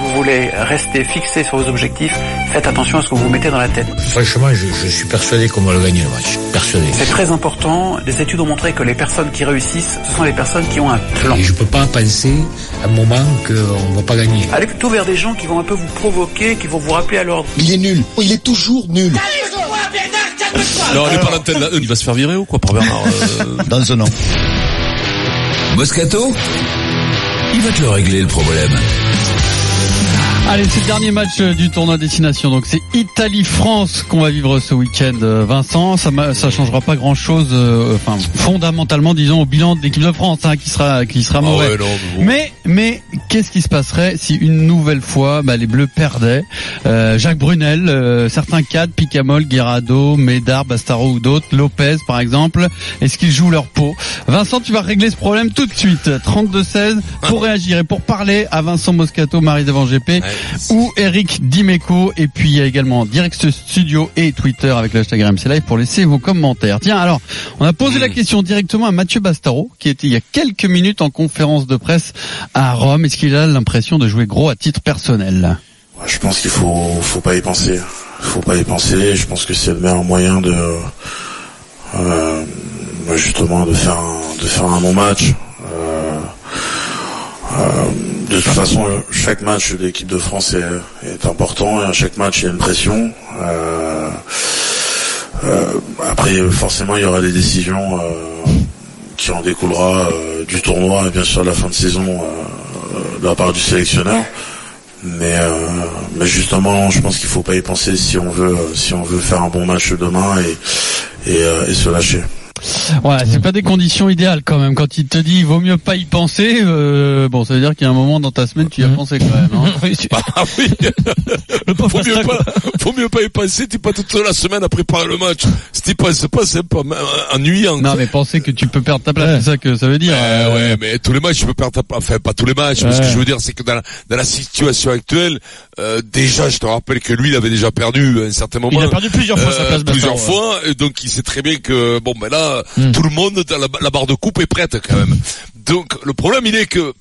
vous voulez rester fixé sur vos objectifs, faites attention à ce que vous mettez dans la tête. Franchement, je, je suis persuadé qu'on va le gagner le match. Persuadé. C'est très important. Les études ont montré que les personnes qui réussissent, ce sont les personnes qui ont un plan. Et je peux pas penser à un moment qu'on va pas gagner. Allez plutôt vers des gens qui vont un peu vous provoquer, qui vont vous rappeler à l'ordre. Il est nul. Il est toujours nul. Alors, on est pas l'antenne là. Il va se faire virer ou quoi par Bernard euh, Dans un an. Moscato? Il va te le régler le problème. Thank you. Allez, c'est le dernier match euh, du tournoi destination. Donc c'est Italie-France qu'on va vivre ce week-end, euh, Vincent. Ça, ça changera pas grand-chose, euh, enfin fondamentalement, disons, au bilan de l'équipe de France, hein, qui sera qui sera ah mauvais. ouais, non, mais bon. Mais mais qu'est-ce qui se passerait si une nouvelle fois bah, les Bleus perdaient? Euh, Jacques Brunel, euh, certains cadres, Picamol, Guerrado, Médard, Bastaro ou d'autres, Lopez par exemple, est-ce qu'ils jouent leur peau? Vincent, tu vas régler ce problème tout de suite. 32-16 pour réagir et pour parler à Vincent Moscato, Marie Devant GP ou Eric Dimeco et puis il y a également Direct Studio et Twitter avec le hashtag RMC Live pour laisser vos commentaires. Tiens alors, on a posé la question directement à Mathieu Bastaro qui était il y a quelques minutes en conférence de presse à Rome. Est-ce qu'il a l'impression de jouer gros à titre personnel? Je pense qu'il faut, faut pas y penser. Faut pas y penser. Je pense que c'est le meilleur moyen de, euh, justement, de faire un, de faire un bon match. De toute façon, chaque match de l'équipe de France est, important et à chaque match il y a une pression. Euh, euh, après, forcément, il y aura des décisions euh, qui en découlera du tournoi et bien sûr de la fin de saison de la part du sélectionneur. Mais, justement, je pense qu'il faut pas y penser si on veut, faire un bon match demain et se lâcher. Ouais, c'est pas des conditions idéales quand même. Quand il te dit il vaut mieux pas y penser, euh, bon, ça veut dire qu'il y a un moment dans ta semaine tu y as pensé quand même. Hein. Ah oui. faut mieux pas, faut mieux pas y penser. T'es pas toute la semaine à préparer le match. Si t'y penses pas, c'est peu euh, ennuyant. Non, mais penser que tu peux perdre ta place, c'est ça que ça veut dire. Euh, Euh, ouais, mais tous les matchs, tu peux perdre ta place. Enfin, pas tous les matchs. Mais ce que je veux dire, c'est que dans la, dans la situation actuelle, euh, déjà, je te rappelle que lui, il avait déjà perdu à un certain moment. Il a perdu plusieurs fois sa place Plusieurs Bastaro, ouais. fois. Et donc, il sait très bien que, bon, ben là, Hmm. tout le monde, la, la barre de coupe est prête quand même. Donc, le problème, il est que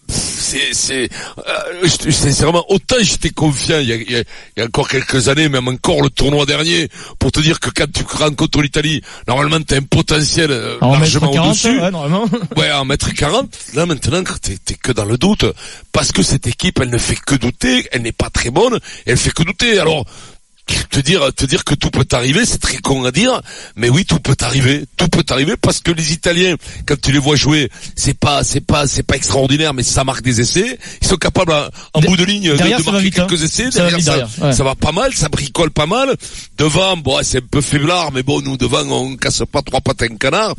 c'est, c'est, euh, sincèrement, autant j'étais confiant il y, a, il y a- il y a encore quelques années, même encore le tournoi dernier, pour te dire que quand tu rencontres l'Italie, normalement, t'as un potentiel euh, En largement 40, au-dessus. ouais, normalement. Ouais, en mètre 40. Là, maintenant, t'es, t'es que dans le doute. Parce que cette équipe, elle ne fait que douter. Elle n'est pas très bonne. Elle fait que douter. Alors, te dire, te dire que tout peut arriver, c'est très con à dire. Mais oui, tout peut arriver. Tout peut arriver parce que les Italiens, quand tu les vois jouer, c'est pas, c'est pas, c'est pas extraordinaire, mais ça marque des essais. Ils sont capables, en, en De- bout de ligne, de, derrière, de ça va marquer vite, hein. quelques essais. Ça va derrière, ça, ouais. ça va pas mal, ça bricole pas mal. Devant, bon, c'est un peu faiblard, mais bon, nous devant, on casse pas trois pattes à un canard.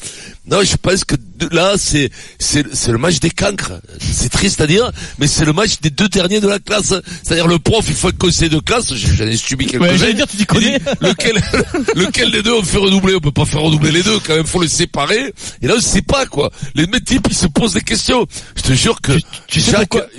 Non, je pense que là, c'est c'est c'est le match des cancres. C'est triste à dire, mais c'est le match des deux derniers de la classe. C'est-à-dire le prof, il faut conseil de classe. J'en ai subi quelques Ouais, j'allais dire, tu connais. lequel lequel des deux on fait redoubler? On peut pas faire redoubler les deux. Quand même, faut les séparer. Et là, on sait pas quoi. Les mecs types, ils se posent des questions. Je te jure que tu sais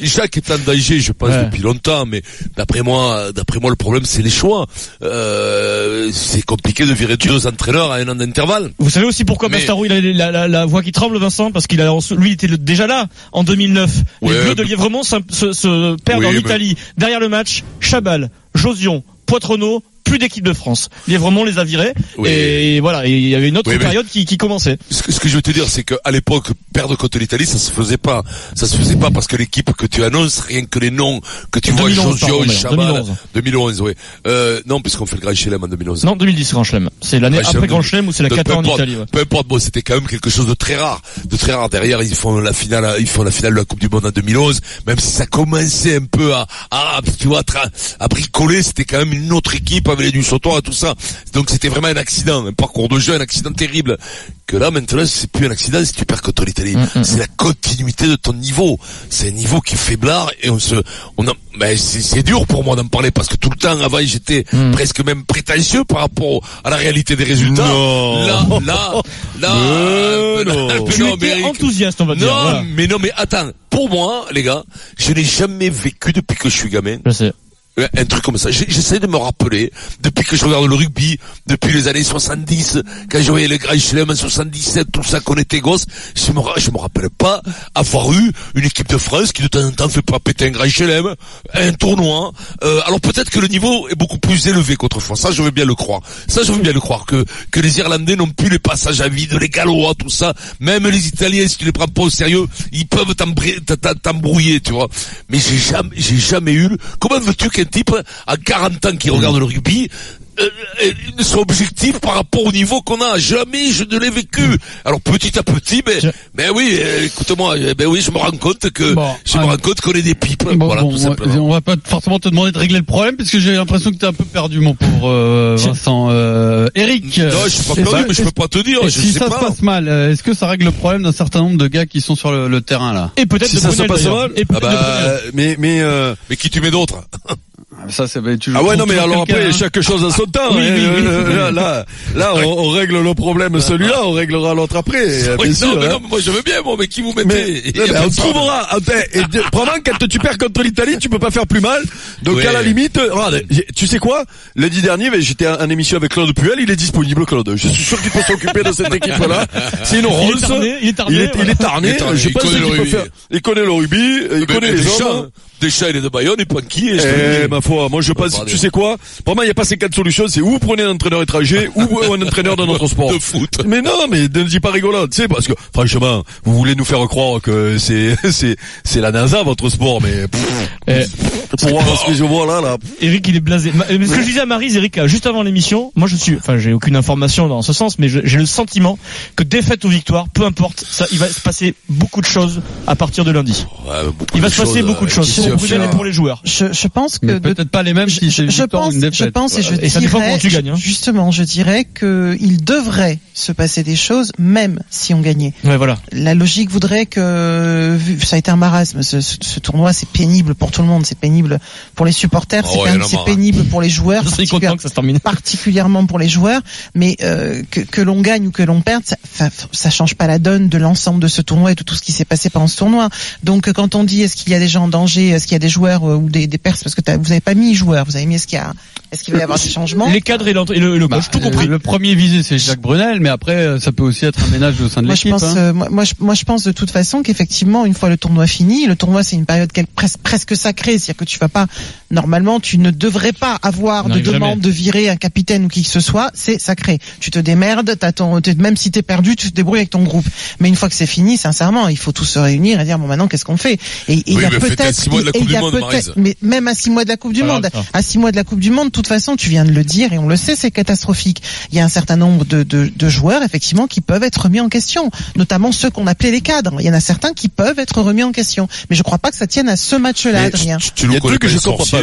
Jacques, est en danger, je pense Ouais. depuis longtemps. Mais d'après moi, d'après moi, le problème c'est les choix. Euh, c'est compliqué de virer deux entraîneurs à un an d'intervalle. Vous savez aussi pourquoi Mais- Bastaro il a la, la, la voix qui tremble Vincent parce qu'il a lui il était déjà là en 2009. Les Ouais, Bleus de Lièvremont se, se, se perdent Oui, en mais- Italie. Derrière le match, Chabal, Josion, Poitrenault, plus d'équipe de France. Lièvremont les a virés Oui. et voilà, et il y avait une autre Oui, période qui, qui commençait. Ce que, ce que je veux te dire, c'est qu'à l'époque, perdre contre l'Italie, ça se faisait pas. Ça se faisait pas parce que l'équipe que tu annonces, rien que les noms que tu vois, 2011, pardon, Josio, Chabal, 2011. 2011, oui. Euh, non, puisqu'on fait le Grand Chelem en 2011. Non, 2010 Grand Chelem. C'est l'année après Grand Chelem où c'est la de- 4 peu en importe, Italie. ouais. Peu importe, bon, c'était quand même quelque chose de très rare, de très rare. Derrière, ils font la finale, ils font la finale de la Coupe du Monde en 2011, même si ça commençait un peu à, à tu vois, tra- à bricoler, c'était quand même une autre équipe avec du sautoir et tout ça. Donc c'était vraiment un accident, un parcours de jeu, un accident terrible. Que là, maintenant, c'est plus un accident si tu perds contre l'Italie. Mm, C'est la continuité de ton niveau. C'est un niveau qui est faiblard et on se, on a, mais c'est c'est dur pour moi d'en parler parce que tout le temps avant j'étais Mm. presque même prétentieux par rapport à la réalité des résultats. Non. Là, là, là. euh, non. mais Tu non, mais étais Eric, enthousiaste, on va dire. non, voilà. mais non, mais attends. Pour moi, les gars, je n'ai jamais vécu depuis que je suis gamin Je sais. Euh, un truc comme ça. J'essaie de me rappeler, depuis que je regarde le rugby, depuis les années 70, quand je voyais les Grand Chelem en 77, tout ça, qu'on était gosse, je me, me rappelle pas avoir eu une équipe de France qui de temps en temps fait pas péter un Grand Chelem, un tournoi. Euh, alors peut-être que le niveau est beaucoup plus élevé qu'autrefois. Ça, je veux bien le croire. Ça, je veux bien le croire que que les Irlandais n'ont plus les passages à vide, les Gallois, tout ça. Même les Italiens, si tu les prends pas au sérieux, ils peuvent t'embrouiller, tu vois. Mais j'ai jamais, j'ai jamais eu. le- Comment veux-tu qu'un type à 40 ans qui regarde le rugby euh, euh, soit objectif par rapport au niveau qu'on a Jamais je ne l'ai vécu. Alors petit à petit, ben, Je- ben oui, euh, écoute-moi, euh, ben oui, je me rends compte que Bon, je me rends compte qu'on est des pipes. Bon, voilà, bon, tout on- simplement. on va pas forcément te demander de régler le problème parce que j'ai l'impression que t'es un peu perdu mon pauvre euh, Vincent. Euh, Eric, Non, je suis pas perdu, que- mais je peux pas te dire. Je si sais ça pas. se passe mal, est-ce que ça règle le problème d'un certain nombre de gars qui sont sur le, le terrain là? Et peut-être Si ça se passe mal, Et ah bah, mais mais euh, Mais qui tu mets d'autres Ça, c'est bah, tu ah ouais non mais alors après hein. chaque chose a son temps. Oui, hein. oui, oui. Euh, Là là, là, on, on règle le problème celui-là, on réglera l'autre après. euh, Oui, bien sûr, non, mais hein. non, mais moi je veux bien, moi, mais qui vous mettez? Mais, mais on trouvera. Ah, et de- Probablement quand tu perds contre l'Italie, tu peux pas faire plus mal. Donc Ouais. à la limite, regarde, j'ai- tu sais quoi? Lundi dernier, ben, j'étais en émission avec Claude Puel, il est disponible Claude. Je suis sûr qu'il peut s'occuper de cette équipe-là. C'est une Il est Rolls. tarné, il est tarné, Il est, tarné. Il est tarné, Je il pense connaît qu'il le peut rugby. faire. Il connaît le rugby, il connaît les hommes. Deschamps, il est de Bayonne, et Panky, et Eh, ma foi, moi je pense, tu sais quoi? Vraiment, il n'y a pas ces quatre solutions. C'est ou vous prenez un entraîneur étranger, ou un entraîneur de notre sport. De foot. Mais non, mais ne dis pas rigolo, tu sais, parce que franchement, vous voulez nous faire croire que c'est c'est c'est la NASA votre sport, mais Eh, pour voir ce que je vois là, là. Eric, il est blasé. Ma- mais ce que je disais à Marise, Eric, euh, juste avant l'émission, moi je suis, enfin j'ai aucune information dans ce sens, mais j'ai le sentiment que défaite ou victoire, peu importe, ça, il va se passer beaucoup de choses à partir de lundi. Ouais, beaucoup Il va se passer choses, beaucoup de euh, choses pour se Brunel et fera. pour les joueurs. Je, je pense que peut-être pas les mêmes je, si c'est une je victoire ou une je pense et je Et ça dépend dirais, comment tu gagnes, hein. justement, je dirais que il devrait se passer des choses, même si on gagnait. Ouais, voilà. La logique voudrait que, vu- ça a été un marasme, ce, ce- ce tournoi, c'est pénible pour tout le monde, c'est pénible pour les supporters, Ah c'est ouais, pénible- pour les joueurs, Je serais particulièrement- content que ça se termine. particulièrement pour les joueurs, mais euh, que, que l'on gagne ou que l'on perde, ça, ça, change pas la donne de l'ensemble de ce tournoi et de tout ce qui s'est passé pendant ce tournoi. Donc quand on dit est-ce qu'il y a des gens en danger, est-ce qu'il y a des joueurs euh, ou des, des pertes, parce que t'as- vous n'avez pas mis joueurs, vous avez mis est-ce qu'il y a, est-ce qu'il va y avoir des changements Les cadres et, et le, le Bah, coach, tout euh, compris. Le premier visé c'est Jacques Brunel, mais après euh, ça peut aussi être un ménage au sein de Moi je l'équipe. pense, hein. euh, moi, moi, je, moi je pense de toute façon qu'effectivement une fois le tournoi fini, le tournoi c'est une période presque presque sacrée, c'est-à-dire que tu vas pas normalement tu ne devrais pas avoir de demande jamais. de virer un capitaine ou qui que ce soit, c'est sacré. Tu te démerdes, t'as ton, t'es- même si t'es perdu, tu te débrouilles avec ton groupe. Mais une fois que c'est fini, sincèrement, il faut tous se réunir et dire bon maintenant qu'est-ce qu'on fait? Et et il Oui, y a peut-être, la et Coupe il y a du Monde, peut-être- Maryse. mais même à six mois de la Coupe du Voilà, Monde, à six mois de la Coupe du Monde, de toute façon, tu viens de le dire et on le sait, c'est catastrophique. Il y a un certain nombre de, de, de joueurs, effectivement, qui peuvent être remis en question, notamment ceux qu'on appelait les cadres. Il y en a certains qui peuvent être remis en question. Mais je crois pas que ça tienne à ce match-là, Adrien. Tu, tu Il y le que je les comprends pas.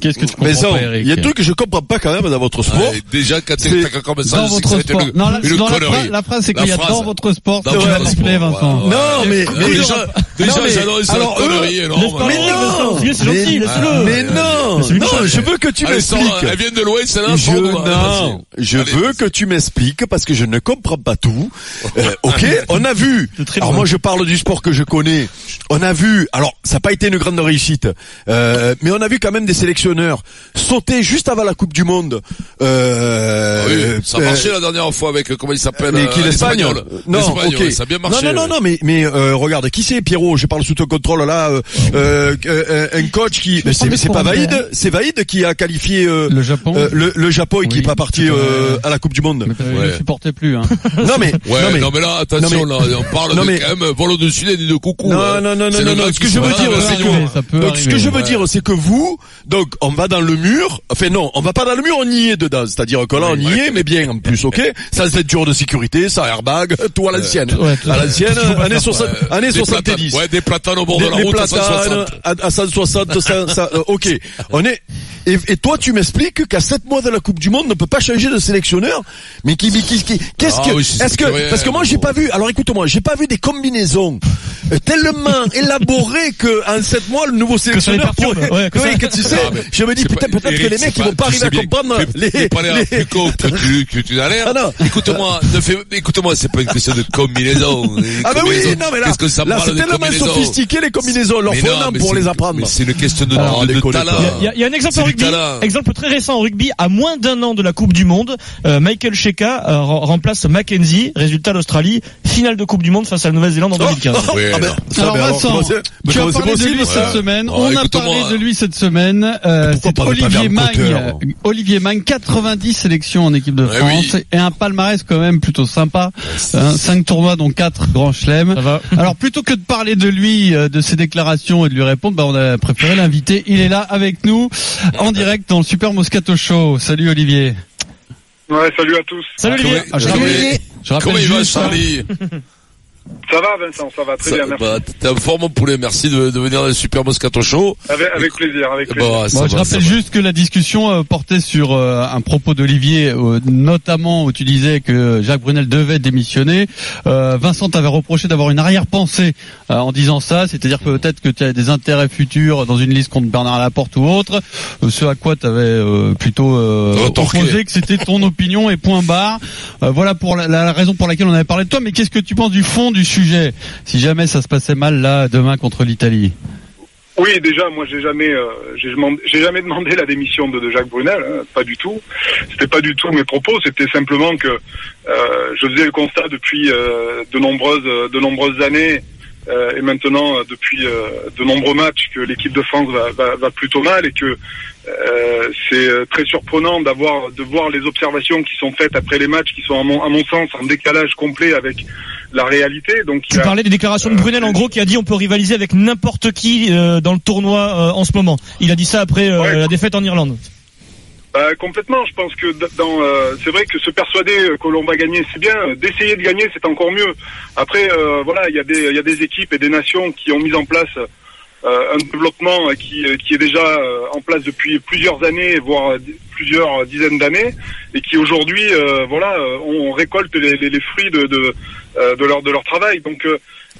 Qu'est-ce que tu Mais comprends ça, pas, il y a un truc que je comprends pas quand même dans votre sport. Déjà, quand t'as comme ça, une, Non, la, une non, la, connerie. la phrase, c'est qu'il y a dans votre sport. Non, mais- mais- déjà, déjà, Non, mais- j'annonce une alors, Laisse énorme. parler, Mais non. C'est Mais- gentil, laisse-le. Mais non, non, je veux que tu m'expliques. elle vient de loin, c'est là, Je, non, je veux que tu m'expliques parce que je ne comprends pas tout. Euh, ok, on a vu. Alors moi je parle du sport que je connais. On a vu. Alors ça n'a pas été une grande réussite, euh, mais on a vu quand même des sélectionneurs sauter juste avant la Coupe du Monde. Euh, Oui, ça a euh, marché la dernière fois avec, comment il s'appelle mais qui euh, l'Espagne l'Espagnol. Non, ok. ça a bien marché. Non, non, non, non, mais mais euh, regarde, qui c'est Pierrot Je parle sous ton contrôle là. euh, euh, euh, un coach qui, c'est c'est pas. Vaïd, c'est Vaïd qui a qualifié euh, Le Japon. euh, le, le Japon et qui Oui, est pas parti c'est euh, à la Coupe du Monde. Qu'il Ouais. ne supportait plus. Hein. Non mais, Ouais, non mais, là, attention, non, là, on parle non, de mais- quand même vol au-dessus des nids de coucou. Non, non, non, non, C'est non, non, ce que je veux dire, c'est que- ça donc ce que je veux dire, c'est que vous, donc on va dans le mur. Enfin non, on va pas dans le mur, on y est dedans. C'est-à-dire que là, on y est, mais bien en plus, ok. Sans ceinture de sécurité, sans airbag, tout à l'ancienne. À l'ancienne, années 60, Ouais, années des 70. Ouais, des platanes au bord Des, de la des route à platanes 160. à, à 160, 100, ça, euh, ok. On est, Et, et toi, tu m'expliques qu'à 7 mois de la Coupe du Monde, on ne peut pas changer de sélectionneur. Mais qui, qui, qui- qu'est-ce Ah que, oui, est-ce que, curieux, parce que moi, j'ai pas vu. Alors, écoute-moi, j'ai pas vu des combinaisons euh, tellement élaborées que en 7 mois, le nouveau sélectionneur pourrait- ouais, que oui, que tu sais, Ah, mais je me dis peut-être, peut-être que les mecs, ils vont pas arriver à comprendre que les, t'es pas l'air les- plus con que tu, que tu n'as l'air. Ah non. Écoute-moi, ne fais, écoute-moi, c'est pas une question de combinaison. Ah bah oui, non mais là, Qu'est-ce que ça là parle c'est tellement sophistiqué les combinaisons, leur Mais faut non, un an mais pour les apprendre. Mais c'est une question de, déconnez talent. Il y, a, un exemple rugby, exemple très récent en rugby, à moins d'un an de la Coupe du Monde, euh, Michael Sheka euh, rem- remplace Mackenzie, résultat l'Australie, finale de Coupe du Monde face à la Nouvelle-Zélande en 2015. Oui, Ah ben, Alors Vincent, tu as parlé de possible, lui cette semaine. On a parlé de lui cette semaine. Euh, Olivier Magne. Olivier Magne, 90 sélections en équipe de Ouais, France oui. et un palmarès quand même plutôt sympa. Hein, cinq tournois dont quatre grands chelems. Ça va. Alors plutôt que de parler de lui, euh, de ses déclarations et de lui répondre, bah, on a préféré l'inviter. Il est là avec nous en direct dans le Super Moscato Show. Salut Olivier. Ouais, salut à tous. Salut Olivier. Ah, je Comment- rappelle- je rappelle Comment il va, juste, hein, Charlie Ça va, Vincent, ça va très Ça- bien, merci. bah, T'es en forme, mon poulet. Merci de, de venir dans le Super Moscato Show. Avec, avec plaisir, avec plaisir. Bon, ça Bon, je va, rappelle va. juste que la discussion euh, portait sur euh, un propos d'Olivier, euh, notamment où tu disais que Jacques Brunel devait démissionner. Euh, Vincent t'avait reproché d'avoir une arrière-pensée euh, en disant ça, c'est-à-dire que peut-être que tu as des intérêts futurs dans une liste contre Bernard Laporte ou autre, euh, ce à quoi tu avais plutôt euh, opposé que c'était ton opinion et point barre. Euh, voilà pour la, la raison pour laquelle on avait parlé de toi, mais qu'est-ce que tu penses du fond du sujet si jamais ça se passait mal là demain contre l'Italie Oui, déjà, moi, j'ai jamais, euh, jamais demandé la démission de, Jacques Brunel, hein, pas du tout. C'était pas du tout mes propos. C'était simplement que euh, je faisais le constat depuis euh, de nombreuses années. Euh, et maintenant, euh, depuis euh, de nombreux matchs, que l'équipe de France va, va, va plutôt mal et que euh, c'est très surprenant d'avoir de voir les observations qui sont faites après les matchs, qui sont à mon, à mon sens en décalage complet avec la réalité. Donc, Tu a- parlais des déclarations de Brunel en gros qui a dit on peut rivaliser avec n'importe qui dans le tournoi en ce moment. Il a dit ça après Ouais. la défaite en Irlande. Bah, complètement. Je pense que dans, euh, c'est vrai que se persuader que l'on va gagner, c'est bien. D'essayer de gagner, c'est encore mieux. Après, euh, voilà, il y a des, des équipes et des nations qui ont mis en place euh, un développement qui, est déjà euh, en place depuis plusieurs années, voire plusieurs dizaines d'années, et qui aujourd'hui, euh, voilà, euh, on récolte les, fruits de, euh, de leur de leur travail. Donc,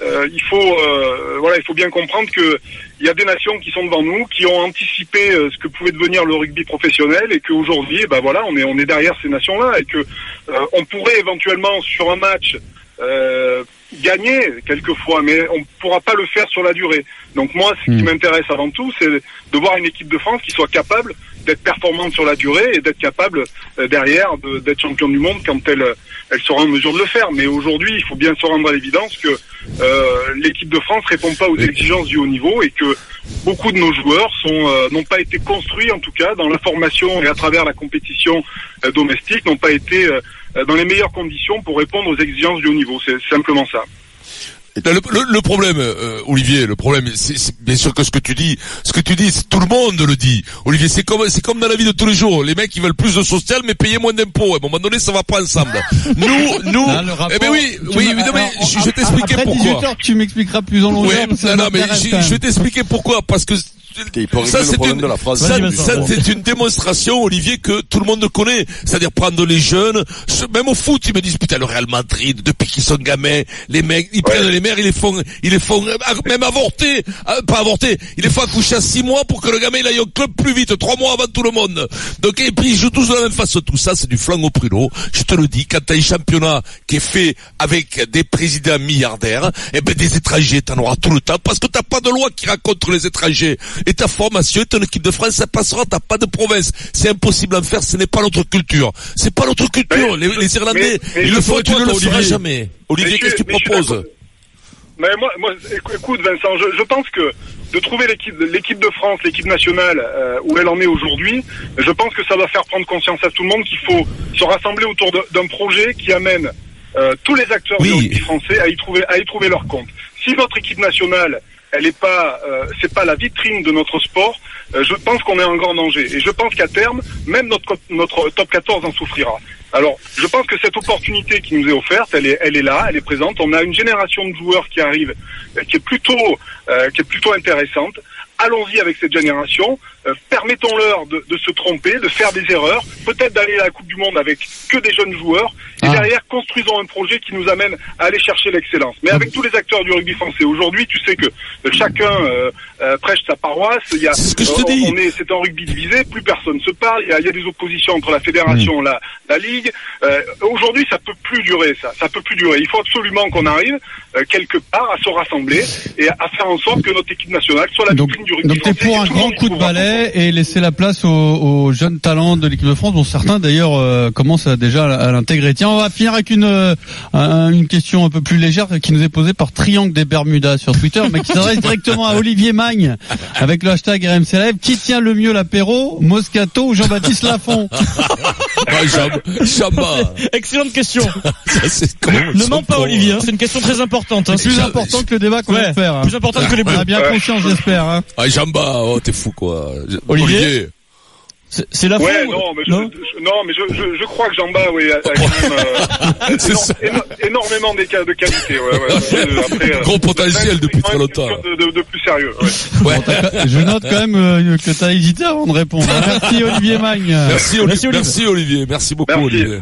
euh, il faut, euh, voilà, il faut bien comprendre que il y a des nations qui sont devant nous, qui ont anticipé euh, ce que pouvait devenir le rugby professionnel, et qu'aujourd'hui, ben voilà, on est on est derrière ces nations-là, et que euh, on pourrait éventuellement sur un match euh, gagner quelquefois, mais on ne pourra pas le faire sur la durée. Donc moi, ce qui Hmm. m'intéresse avant tout, c'est de voir une équipe de France qui soit capable d'être performante sur la durée et d'être capable euh, derrière de- d'être champion du monde quand elle elle sera en mesure de le faire. Mais aujourd'hui, il faut bien se rendre à l'évidence que euh, l'équipe de France répond pas aux exigences du haut niveau et que beaucoup de nos joueurs sont euh, n'ont pas été construits en tout cas dans la formation et à travers la compétition euh, domestique n'ont pas été euh, euh, dans les meilleures conditions pour répondre aux exigences du haut niveau. C'est simplement ça. Le, le- le problème, euh, Olivier, le problème, c'est bien sûr que ce que tu dis, ce que tu dis, tout le monde le dit. Olivier, c'est comme, c'est comme dans la vie de tous les jours. Les mecs, ils veulent plus de social, mais payer moins d'impôts. À un moment donné, ça va pas ensemble. Nous, nous, rapport- eh ben oui, oui, me- alors, je, je vais t'expliquer pourquoi. 18 heures, tu m'expliqueras plus en longueur. Ouais, non, non, mais je, vais t'expliquer pourquoi. Parce que ça, c'est une, une démonstration, Olivier, que tout le monde connaît. C'est-à-dire prendre les jeunes, ce- même au foot, ils me disent, putain, le Real Madrid, depuis qu'ils sont gamins, les mecs, ils prennent les mères, ils les font, ils les font, euh, même avorter, euh, pas avorter, ils les font accoucher à six mois pour que le gamin, il aille au club plus vite, trois mois avant tout le monde. Donc, et puis, ils jouent tous de la même façon. Tout ça, c'est du flanc au pruneau. Je te le dis, quand t'as un championnat qui est fait avec des présidents milliardaires, eh ben, des étrangers, t'en auras tout le temps, parce que t'as pas de loi qui raconte les étrangers. Et ta formation, ton équipe de France, ça passera, t'as pas de province. C'est impossible à faire, ce n'est pas notre culture. C'est pas notre culture. Mais- les, les Irlandais, mais- mais ils le font, pourrais tu ne le feras Olivier. jamais. Qu'est-ce que tu proposes. Mais moi, moi, écou- écoute Vincent, je, je pense que de trouver l'équipe, l'équipe de France, l'équipe nationale euh, où elle en est aujourd'hui, je pense que ça va faire prendre conscience à tout le monde qu'il faut se rassembler autour d'un projet qui amène euh, tous les acteurs Oui. français à y trouver, à y trouver leur compte. Si notre équipe nationale elle est pas, euh, c'est pas la vitrine de notre sport. euh, je pense qu'on est en grand danger et je pense qu'à terme, même notre top 14 en souffrira. Alors, je pense que cette opportunité qui nous est offerte, elle est, elle est là, elle est présente. On a une génération de joueurs qui arrive, euh, qui est plutôt, euh, qui est plutôt intéressante. allons-y avec cette génération, euh, permettons-leur de, de se tromper, de faire des erreurs, peut-être d'aller à la Coupe du Monde avec que des jeunes joueurs, et Ah. derrière construisons un projet qui nous amène à aller chercher l'excellence. Mais avec tous les acteurs du rugby français, aujourd'hui, tu sais que euh, chacun euh, euh, prêche sa paroisse. Il y a, C'est ce que je te dis. on est, c'est un rugby divisé, plus personne se parle. Il y a, il y a des oppositions entre la fédération, la, la ligue. Euh, aujourd'hui, ça peut plus durer. Ça, ça peut plus durer. Il faut absolument qu'on arrive euh, quelque part à se rassembler et à faire en sorte que notre équipe nationale soit la Donc, vitrine du rugby donc français. pour et un grand coup de trouvera et laisser la place aux, aux jeunes talents de l'équipe de France, dont certains d'ailleurs euh, commencent à- déjà à l'intégrer. Tiens, on va finir avec une euh, un- une question un peu plus légère qui nous est posée par Triangle des Bermudas sur Twitter, mais qui s'adresse directement à Olivier Magne avec le hashtag RMC Live. Qui tient le mieux l'apéro, Moscato ou Jean-Baptiste Lafont? Ah. Excellente question. Ça, c'est con. Ne mens pas, Olivier. hein. C'est une question très importante. hein. C'est plus important que le débat qu'on Ouais, va faire. hein. Plus importante que les On a bien conscience, j'espère. Hein. Ah, Jamba, oh, t'es fou, quoi. Olivier C'est c'est la Ouais, non, mais je, Non je- non, mais je, je, je crois que Jamba, oui, a, a quand même euh, éno- ça. éno- énormément des cas de qualité. Ouais, ouais. Euh, Après, euh, Gros potentiel depuis très longtemps. De, de, de plus sérieux. Ouais. Ouais. Je note quand même euh, que t'as hésité avant de répondre. Merci Olivier Magne. Merci, Oli- Merci, Olivier. merci, Olivier. Merci beaucoup, Merci. Olivier.